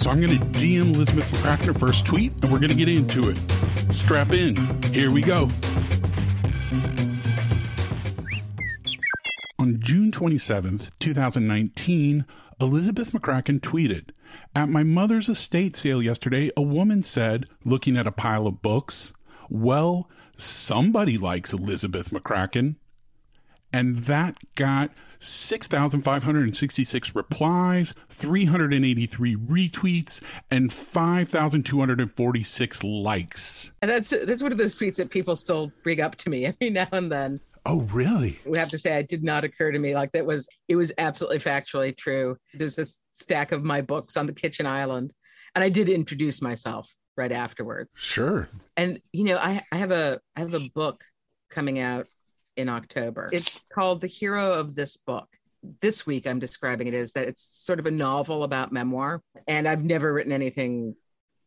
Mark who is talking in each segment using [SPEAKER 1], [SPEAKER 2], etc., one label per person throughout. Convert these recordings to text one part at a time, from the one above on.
[SPEAKER 1] So I'm going to DM Elizabeth McCracken her first tweet, and we're going to get into it. Strap in. Here we go. On June 27th, 2019, Elizabeth McCracken tweeted, At my mother's estate sale yesterday, a woman said, looking at a pile of books, Well, somebody likes Elizabeth McCracken. And that got 6,566 replies, 383 retweets, and 5,246 likes.
[SPEAKER 2] And that's that's one of those tweets that people still bring up to me every now and then.
[SPEAKER 1] Oh, really?
[SPEAKER 2] We have to say it did not occur to me. Like that was it was absolutely factually true. There's this stack of my books on the kitchen island. And I did introduce myself right afterwards.
[SPEAKER 1] Sure.
[SPEAKER 2] And you know, I, I have a I have a book coming out in October. It's called The Hero of This Book. This week, I'm describing it as that it's sort of a novel about memoir, and I've never written anything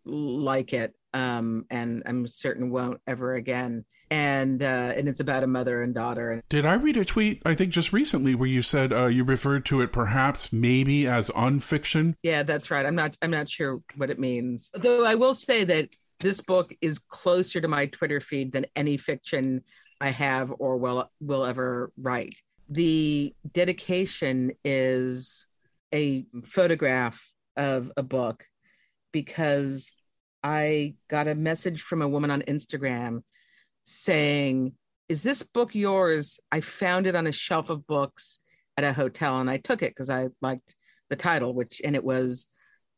[SPEAKER 2] like it, um, and I'm certain won't ever again. And uh, and it's about a mother and daughter.
[SPEAKER 1] Did I read a tweet, I think just recently, where you said uh, you referred to it perhaps maybe as unfiction?
[SPEAKER 2] yeah, that's right. I'm not I'm not sure what it means. Though I will say that this book is closer to my Twitter feed than any fiction I have or will will ever write. The dedication is a photograph of a book because I got a message from a woman on Instagram saying, Is this book yours? I found it on a shelf of books at a hotel and I took it because I liked the title, which, and it was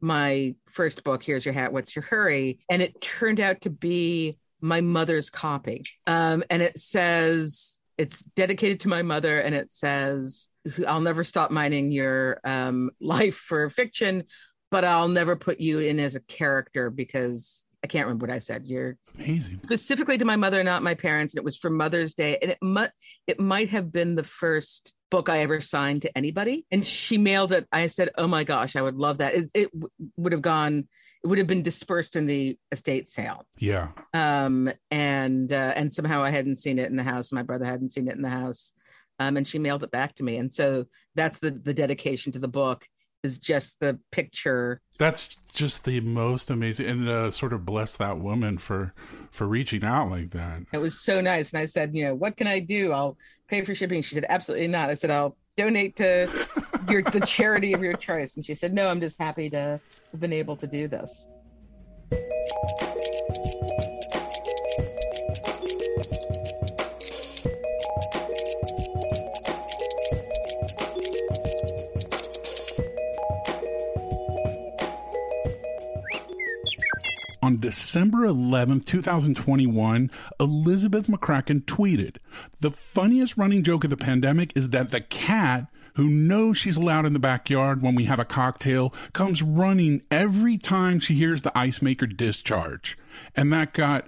[SPEAKER 2] my first book, Here's Your Hat, What's Your Hurry? And it turned out to be my mother's copy. Um, and it says, it's dedicated to my mother and it says, I'll never stop mining your um, life for fiction, but I'll never put you in as a character because I can't remember what I said. You're
[SPEAKER 1] Amazing.
[SPEAKER 2] specifically to my mother, not my parents. And it was for Mother's Day. And it might it might have been the first book I ever signed to anybody. And she mailed it. I said, Oh my gosh, I would love that. It, it w- would have gone, would have been dispersed in the estate sale.
[SPEAKER 1] Yeah.
[SPEAKER 2] Um, and uh, and somehow I hadn't seen it in the house. My brother hadn't seen it in the house. Um, and she mailed it back to me. And so that's the the dedication to the book is just the picture
[SPEAKER 1] That's just the most amazing, and uh, sort of bless that woman for for reaching out like that.
[SPEAKER 2] It was so nice. And I said, you know, what can I do? I'll pay for shipping. She said, absolutely not. I said, I'll donate to your the charity of your choice. And she said, no, I'm just happy to have been able to do this.
[SPEAKER 1] On December 11th, 2021, Elizabeth McCracken tweeted, The funniest running joke of the pandemic is that the cat, who knows she's allowed in the backyard when we have a cocktail, comes running every time she hears the ice maker discharge. And that got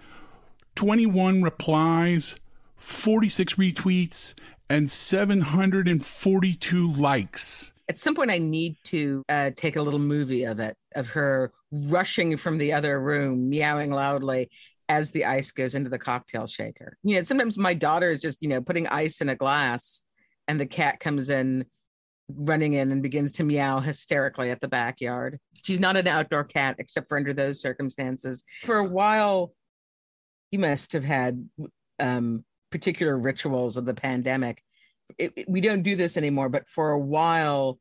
[SPEAKER 1] 21 replies, 46 retweets, and 742 likes.
[SPEAKER 2] At some point, I need to uh, take a little movie of it, of her rushing from the other room, meowing loudly as the ice goes into the cocktail shaker. You know, sometimes my daughter is just, you know, putting ice in a glass and the cat comes in running in and begins to meow hysterically at the backyard. She's not an outdoor cat except for under those circumstances. For a while, you must have had um, particular rituals of the pandemic. It, it- we don't do this anymore, but for a while,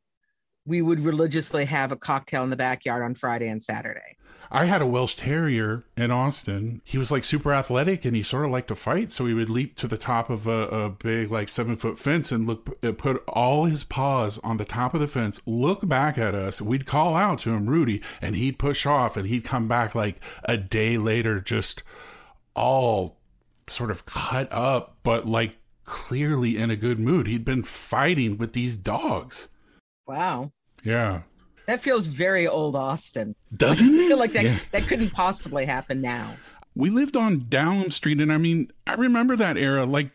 [SPEAKER 2] we would religiously have a cocktail in the backyard on Friday and Saturday.
[SPEAKER 1] I had a Welsh Terrier in Austin. He was like super athletic and he sort of liked to fight. So he would leap to the top of a, a big, like seven foot fence and look, uh, put all his paws on the top of the fence, look back at us. We'd call out to him, Rudy, and he'd push off and he'd come back like a day later, just all sort of cut up, but like clearly in a good mood. He'd been fighting with these dogs.
[SPEAKER 2] Wow.
[SPEAKER 1] Yeah.
[SPEAKER 2] That feels very old Austin.
[SPEAKER 1] Doesn't it?
[SPEAKER 2] I feel like that,
[SPEAKER 1] Yeah.
[SPEAKER 2] that couldn't possibly happen now.
[SPEAKER 1] we lived on Downham Street, and I mean, I remember that era. Like,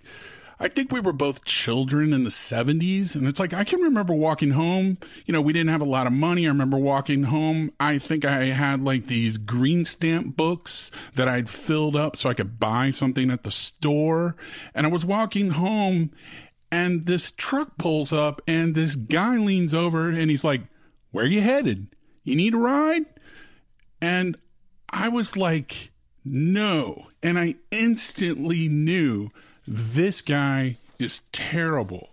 [SPEAKER 1] I think we were both children in the 70s, and it's like I can remember walking home. You know, we didn't have a lot of money. I remember walking home. I think I had like these green stamp books that I'd filled up so I could buy something at the store. And I was walking home, and this truck pulls up, and this guy leans over, and he's like, Where you headed? You need a ride? And I was like, no. And I instantly knew this guy is terrible.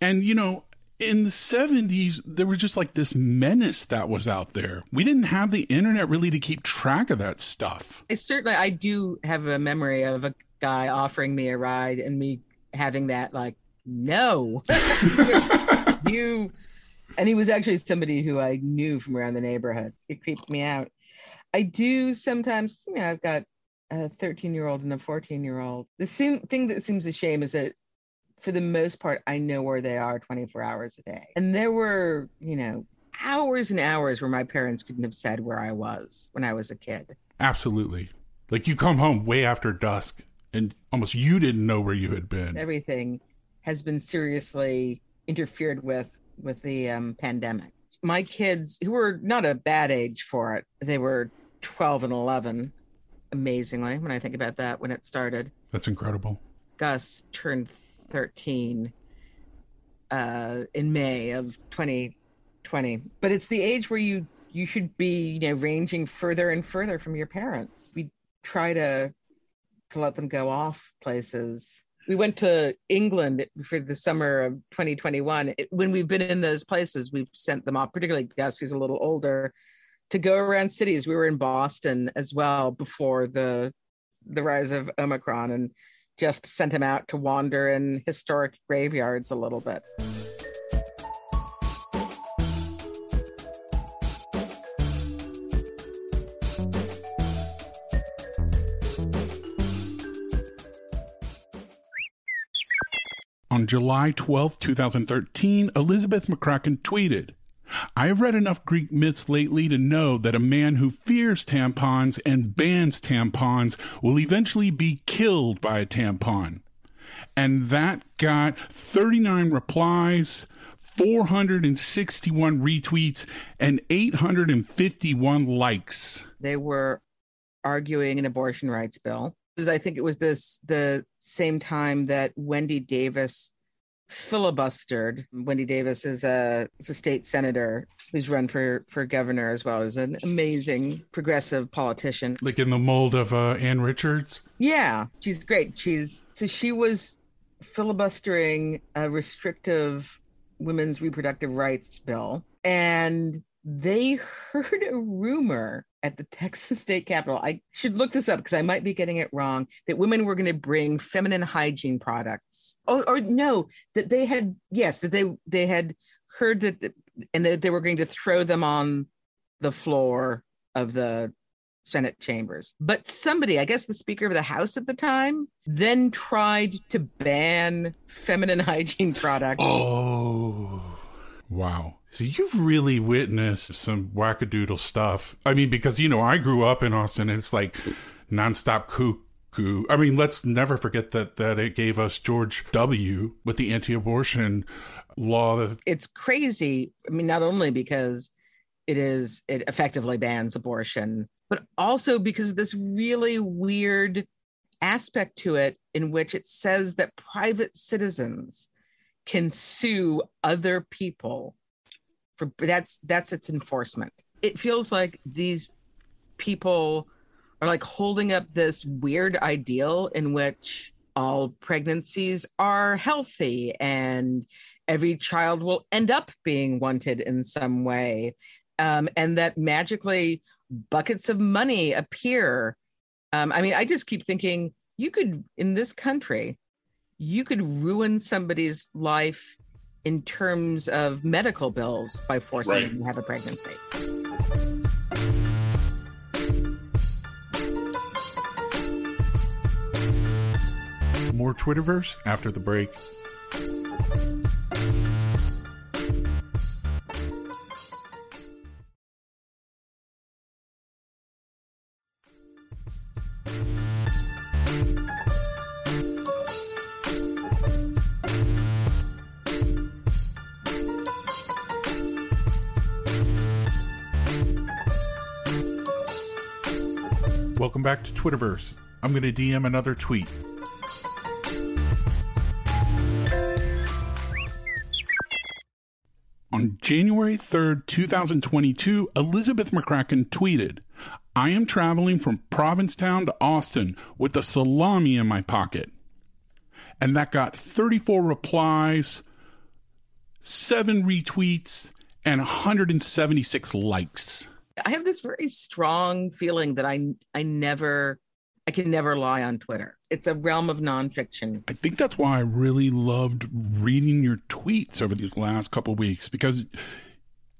[SPEAKER 1] And, you know, in the 70s, there was just like this menace that was out there. We didn't have the internet really to keep track of that stuff.
[SPEAKER 2] I certainly, I do have a memory of a guy offering me a ride and me having that, like, no, you. And he was actually somebody who I knew from around the neighborhood. It creeped me out. I do sometimes, you know, I've got a 13 year old and a 14 year old. The thing, thing that seems a shame is that for the most part, I know where they are 24 hours a day. And there were, you know, hours and hours where my parents couldn't have said where I was when I was a kid.
[SPEAKER 1] Absolutely. Like you come home way after dusk and almost you didn't know where you had been.
[SPEAKER 2] Everything has been seriously interfered with with the um, pandemic. My kids, who were not a bad age for it, they were 12 and 11, amazingly, when I think about that, when it started.
[SPEAKER 1] That's incredible.
[SPEAKER 2] Gus turned 13 uh, in May of 2020. But it's the age where you you should be, you know, ranging further and further from your parents. We try to to let them go off places. We went to England for the summer of 2021. When we've been in those places, we've sent them off, particularly Gus, who's a little older, to go around cities. We were in Boston as well before the the rise of Omicron, and just sent him out to wander in historic graveyards a little bit.
[SPEAKER 1] July 12, 2013, Elizabeth McCracken tweeted, I have read enough Greek myths lately to know that a man who fears tampons and bans tampons will eventually be killed by a tampon. And that got 39 replies, 461 retweets, and 851 likes.
[SPEAKER 2] They were arguing an abortion rights bill. I think it was this the same time that Wendy Davis filibustered. Wendy Davis is a, is a state senator who's run for, for governor as well as an amazing progressive politician.
[SPEAKER 1] Like in the mold of uh, Ann Richards?
[SPEAKER 2] Yeah, she's great. She's so she was filibustering a restrictive women's reproductive rights bill. And they heard a rumor at the Texas State Capitol. I should look this up because I might be getting it wrong. That women were going to bring feminine hygiene products. Oh, or no, that they had yes, that they they had heard that, and that they were going to throw them on the floor of the Senate chambers. But somebody, I guess the Speaker of the House at the time, then tried to ban feminine hygiene products.
[SPEAKER 1] Oh, wow. So you've really witnessed some wackadoodle stuff. I mean, because you know, I grew up in Austin, and it's like nonstop cuckoo. I mean, let's never forget that that it gave us George W. with the anti-abortion law.
[SPEAKER 2] It's crazy. I mean, not only because it is it effectively bans abortion, but also because of this really weird aspect to it in which it says that private citizens can sue other people for that's that's its enforcement. It feels like these people are like holding up this weird ideal in which all pregnancies are healthy and every child will end up being wanted in some way um, and that magically buckets of money appear. Um, i mean i just keep thinking you could in this country you could ruin somebody's life in terms of medical bills by forcing right. them to have a pregnancy.
[SPEAKER 1] More Twitterverse after the break. Back to Twitterverse. I'm going to DM another tweet. On January 3rd, 2022, Elizabeth McCracken tweeted, I am traveling from Provincetown to Austin with a salami in my pocket. And that got 34 replies, seven retweets, and 176 likes.
[SPEAKER 2] I have this very strong feeling that I I never I can never lie on Twitter. It's a realm of nonfiction.
[SPEAKER 1] I think that's why I really loved reading your tweets over these last couple weeks because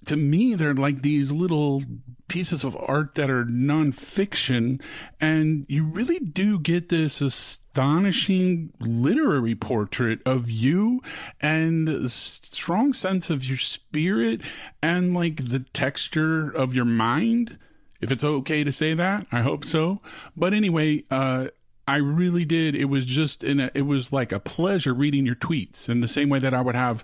[SPEAKER 1] to me, they're like these little pieces of art that are nonfiction. And you really do get this astonishing literary portrait of you and a strong sense of your spirit and like the texture of your mind. If it's okay to say that, I hope so. But anyway, uh, I really did. It was just in a, it was like a pleasure reading your tweets in the same way that I would have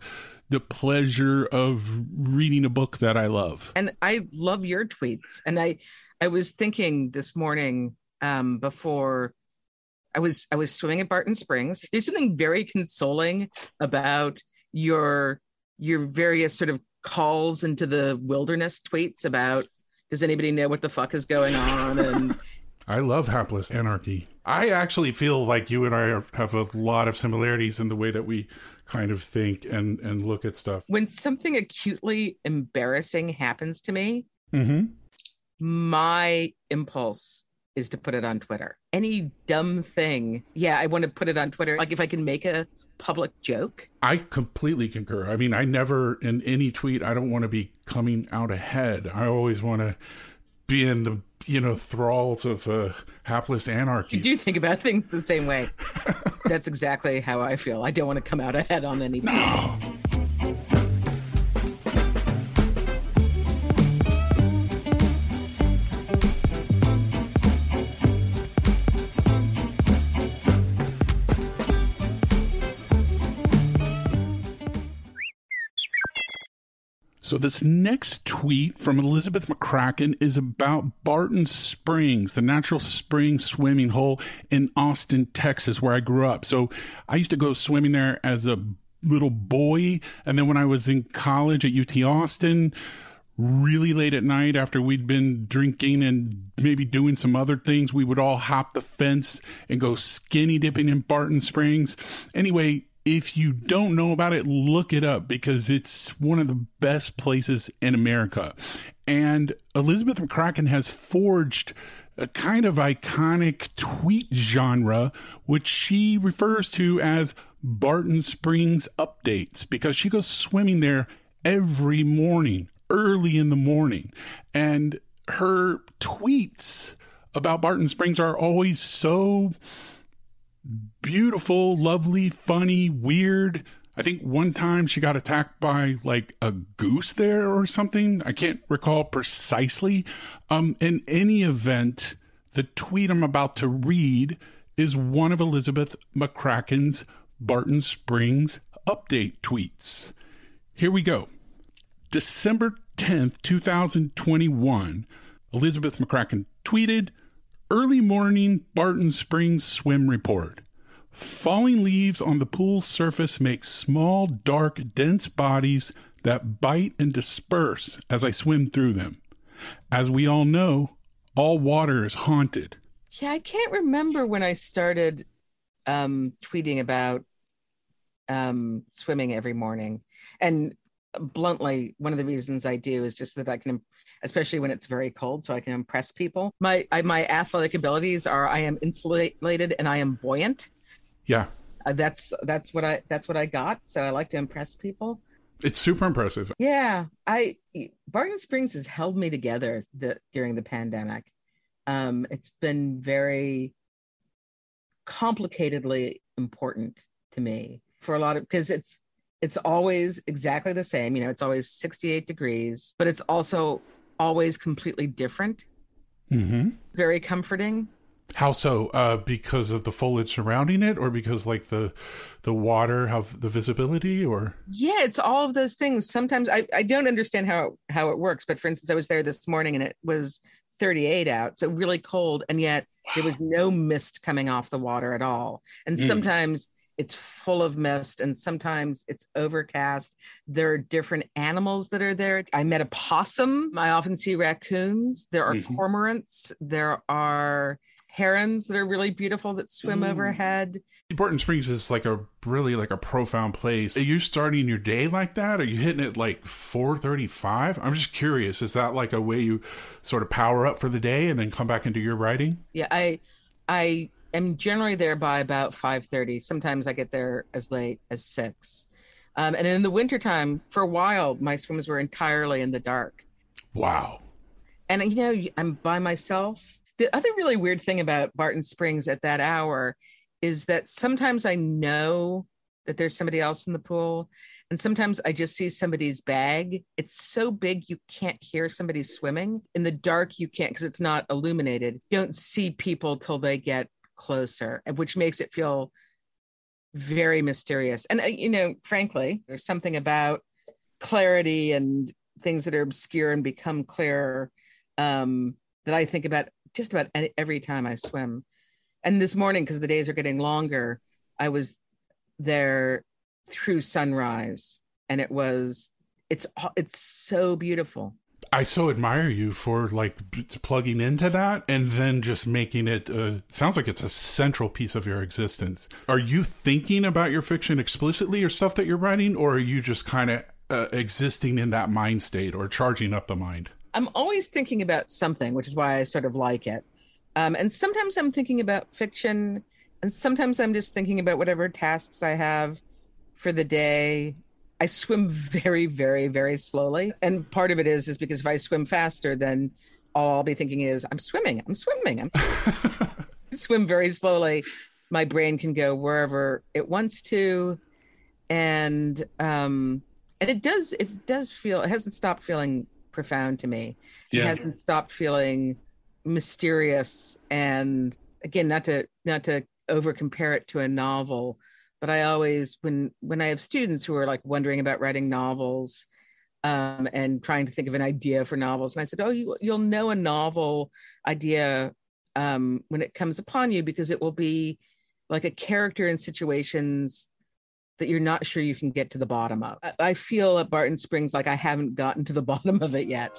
[SPEAKER 1] the pleasure of reading a book that I love.
[SPEAKER 2] And I love your tweets. And I I was thinking this morning um, before I was I was swimming at Barton Springs. There's something very consoling about your your various sort of calls into the wilderness tweets about does anybody know what the fuck is going on and
[SPEAKER 1] I love hapless anarchy. I actually feel like you and I have a lot of similarities in the way that we kind of think and and look at stuff.
[SPEAKER 2] When something acutely embarrassing happens to me, mm-hmm. my impulse is to put it on Twitter. Any dumb thing, yeah, I want to put it on Twitter. Like if I can make a public joke.
[SPEAKER 1] I completely concur. I mean, I never in any tweet I don't want to be coming out ahead. I always want to be in the you know thralls of uh, hapless anarchy.
[SPEAKER 2] You do think about things the same way. That's exactly how I feel. I don't want to come out ahead on anything.
[SPEAKER 1] No. So, this next tweet from Elizabeth McCracken is about Barton Springs, the natural spring swimming hole in Austin, Texas, where I grew up. So, I used to go swimming there as a little boy. And then when I was in college at UT Austin, really late at night after we'd been drinking and maybe doing some other things, we would all hop the fence and go skinny dipping in Barton Springs. Anyway, if you don't know about it, look it up because it's one of the best places in America. And Elizabeth McCracken has forged a kind of iconic tweet genre, which she refers to as Barton Springs updates because she goes swimming there every morning, early in the morning. And her tweets about Barton Springs are always so beautiful, lovely, funny, weird. I think one time she got attacked by like a goose there or something. I can't recall precisely. Um, in any event, the tweet I'm about to read is one of Elizabeth McCracken's Barton Springs update tweets. Here we go. December 10th, 2021, Elizabeth McCracken tweeted, Early morning Barton Springs swim report. Falling leaves on the pool surface make small, dark, dense bodies that bite and disperse as I swim through them. As we all know, all water is haunted.
[SPEAKER 2] Yeah, I can't remember when I started um, tweeting about um, swimming every morning. And bluntly, one of the reasons I do is just that I can especially when it's very cold, so I can impress people. My I, my athletic abilities are I am insulated and I am buoyant.
[SPEAKER 1] Yeah,
[SPEAKER 2] uh, that's that's what I that's what I got. So I like to impress people.
[SPEAKER 1] It's super impressive.
[SPEAKER 2] Yeah, I Barton Springs has held me together the, during the pandemic. Um, it's been very complicatedly important to me for a lot of because it's it's always exactly the same you know it's always 68 degrees but it's also always completely different. Mm-hmm. Very comforting.
[SPEAKER 1] How so? Uh, because of the foliage surrounding it, or because like the the water have the visibility, or
[SPEAKER 2] yeah, it's all of those things. Sometimes I, I don't understand how it, how it works, but for instance, I was there this morning and it was 38 out, so really cold, and yet wow. there was no mist coming off the water at all. And mm. sometimes it's full of mist and sometimes it's overcast. There are different animals that are there. I met a possum. I often see raccoons. There are mm-hmm. cormorants. There are herons that are really beautiful that swim mm. overhead.
[SPEAKER 1] Barton Springs is like a really like a profound place. Are you starting your day like that? Are you hitting it like 4:35? I'm just curious. Is that like a way you sort of power up for the day and then come back into your writing?
[SPEAKER 2] Yeah, I I am generally there by about 5:30. Sometimes I get there as late as 6. Um, and in the wintertime, for a while, my swims were entirely in the dark.
[SPEAKER 1] Wow.
[SPEAKER 2] And you know, I'm by myself the other really weird thing about Barton Springs at that hour is that sometimes I know that there's somebody else in the pool. And sometimes I just see somebody's bag. It's so big you can't hear somebody swimming. In the dark, you can't because it's not illuminated. You don't see people till they get closer, which makes it feel very mysterious. And, uh, you know, frankly, there's something about clarity and things that are obscure and become clearer um, that I think about just about every time I swim. And this morning, because the days are getting longer, I was there through sunrise, and it was it's it's so beautiful.
[SPEAKER 1] I so admire you for like plugging into that and then just making it uh, sounds like it's a central piece of your existence. Are you thinking about your fiction explicitly or stuff that you're writing or are you just kind of uh, existing in that mind state or charging up the mind?
[SPEAKER 2] I'm always thinking about something, which is why I sort of like it. Um, and sometimes I'm thinking about fiction, and sometimes I'm just thinking about whatever tasks I have for the day. I swim very, very, very slowly, and part of it is is because if I swim faster, then all I'll be thinking is I'm swimming, I'm swimming, I'm swim very slowly. My brain can go wherever it wants to, and um, and it does. It does feel. It hasn't stopped feeling profound to me. Yeah. It hasn't stopped feeling mysterious and again not to not to over compare it to a novel but i always when when i have students who are like wondering about writing novels um, and trying to think of an idea for novels and i said oh you, you'll know a novel idea um, when it comes upon you because it will be like a character in situations that you're not sure you can get to the bottom of. I feel at Barton Springs like I haven't gotten to the bottom of it yet.